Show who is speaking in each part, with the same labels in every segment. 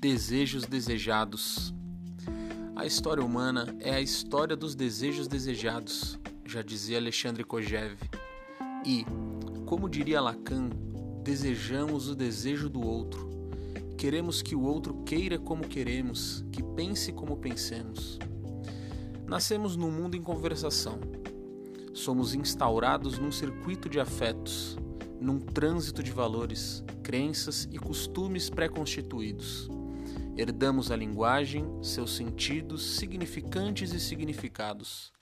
Speaker 1: Desejos desejados. A história humana é a história dos desejos desejados, já dizia Alexandre Kojève. E, como diria Lacan, desejamos o desejo do outro. Queremos que o outro queira como queremos, que pense como pensemos. Nascemos num mundo em conversação. Somos instaurados num circuito de afetos, num trânsito de valores, crenças e costumes pré-constituídos. Herdamos a linguagem, seus sentidos, significantes e significados.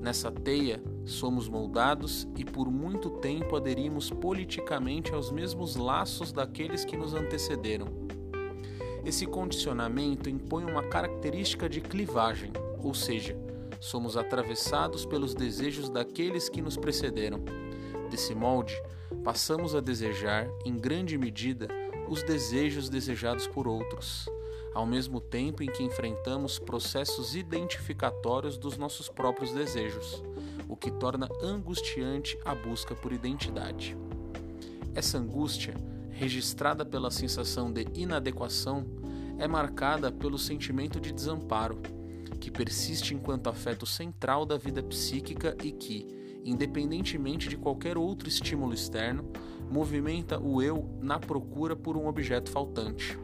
Speaker 1: Nessa teia, somos moldados e por muito tempo aderimos politicamente aos mesmos laços daqueles que nos antecederam. Esse condicionamento impõe uma característica de clivagem, ou seja, somos atravessados pelos desejos daqueles que nos precederam. Desse molde, passamos a desejar, em grande medida, os desejos desejados por outros, ao mesmo tempo em que enfrentamos processos identificatórios dos nossos próprios desejos, o que torna angustiante a busca por identidade. Essa angústia, registrada pela sensação de inadequação, é marcada pelo sentimento de desamparo, que persiste enquanto afeto central da vida psíquica e que, independentemente de qualquer outro estímulo externo, movimenta o eu na procura por um objeto faltante.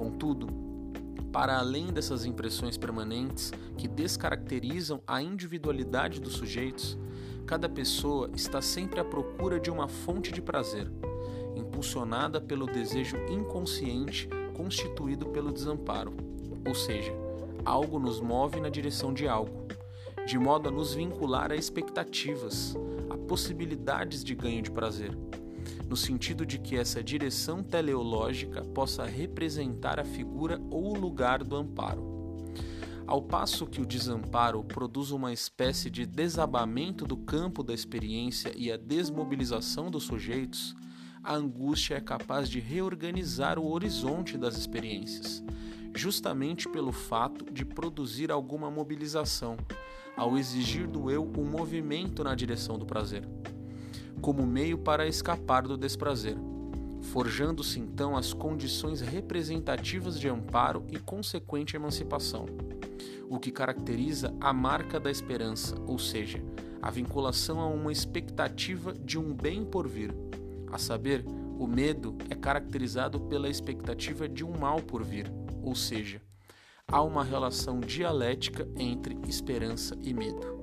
Speaker 1: Contudo, para além dessas impressões permanentes que descaracterizam a individualidade dos sujeitos, cada pessoa está sempre à procura de uma fonte de prazer, impulsionada pelo desejo inconsciente constituído pelo desamparo, ou seja, algo nos move na direção de algo de modo a nos vincular a expectativas, a possibilidades de ganho de prazer, no sentido de que essa direção teleológica possa representar a figura ou o lugar do amparo. Ao passo que o desamparo produz uma espécie de desabamento do campo da experiência e a desmobilização dos sujeitos, a angústia é capaz de reorganizar o horizonte das experiências, justamente pelo fato de produzir alguma mobilização, ao exigir do eu um movimento na direção do prazer, como meio para escapar do desprazer, forjando-se então as condições representativas de amparo e consequente emancipação, o que caracteriza a marca da esperança, ou seja, a vinculação a uma expectativa de um bem por vir. A saber, o medo é caracterizado pela expectativa de um mal por vir, ou seja, há uma relação dialética entre esperança e medo.